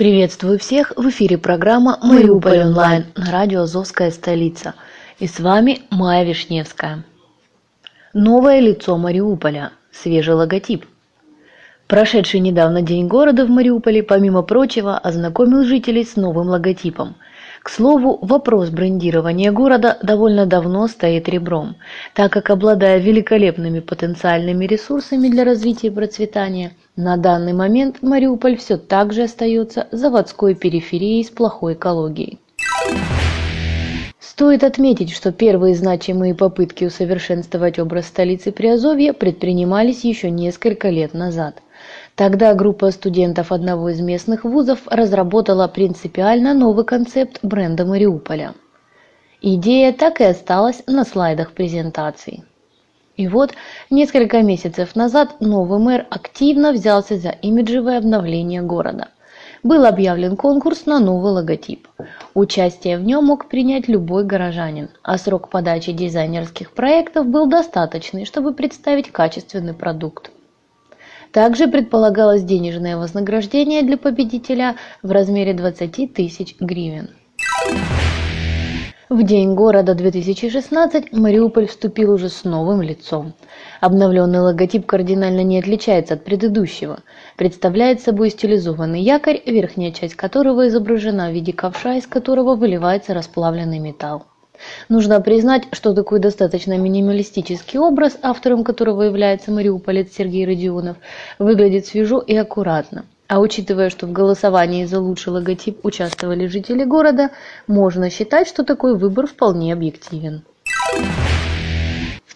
Приветствую всех! В эфире программа «Мариуполь онлайн» на радио «Азовская столица». И с вами Майя Вишневская. Новое лицо Мариуполя. Свежий логотип. Прошедший недавно День города в Мариуполе, помимо прочего, ознакомил жителей с новым логотипом. К слову, вопрос брендирования города довольно давно стоит ребром, так как, обладая великолепными потенциальными ресурсами для развития и процветания, на данный момент Мариуполь все так же остается заводской периферией с плохой экологией. Стоит отметить, что первые значимые попытки усовершенствовать образ столицы Приазовья предпринимались еще несколько лет назад – Тогда группа студентов одного из местных вузов разработала принципиально новый концепт бренда Мариуполя. Идея так и осталась на слайдах презентации. И вот несколько месяцев назад новый мэр активно взялся за имиджевое обновление города. Был объявлен конкурс на новый логотип. Участие в нем мог принять любой горожанин, а срок подачи дизайнерских проектов был достаточный, чтобы представить качественный продукт. Также предполагалось денежное вознаграждение для победителя в размере 20 тысяч гривен. В День города 2016 Мариуполь вступил уже с новым лицом. Обновленный логотип кардинально не отличается от предыдущего. Представляет собой стилизованный якорь, верхняя часть которого изображена в виде ковша, из которого выливается расплавленный металл. Нужно признать, что такой достаточно минималистический образ, автором которого является мариуполец Сергей Родионов, выглядит свежо и аккуратно. А учитывая, что в голосовании за лучший логотип участвовали жители города, можно считать, что такой выбор вполне объективен.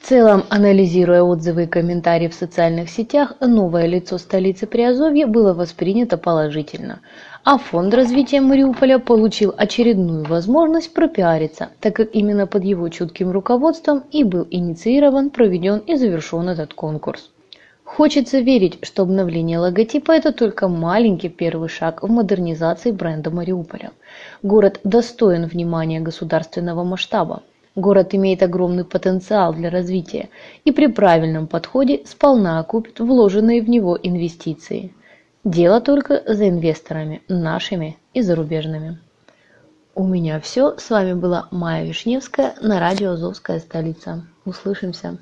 В целом, анализируя отзывы и комментарии в социальных сетях, новое лицо столицы Приазовья было воспринято положительно а Фонд развития Мариуполя получил очередную возможность пропиариться, так как именно под его чутким руководством и был инициирован, проведен и завершен этот конкурс. Хочется верить, что обновление логотипа – это только маленький первый шаг в модернизации бренда Мариуполя. Город достоин внимания государственного масштаба. Город имеет огромный потенциал для развития и при правильном подходе сполна окупит вложенные в него инвестиции – Дело только за инвесторами, нашими и зарубежными. У меня все. С вами была Майя Вишневская на радио «Азовская столица». Услышимся.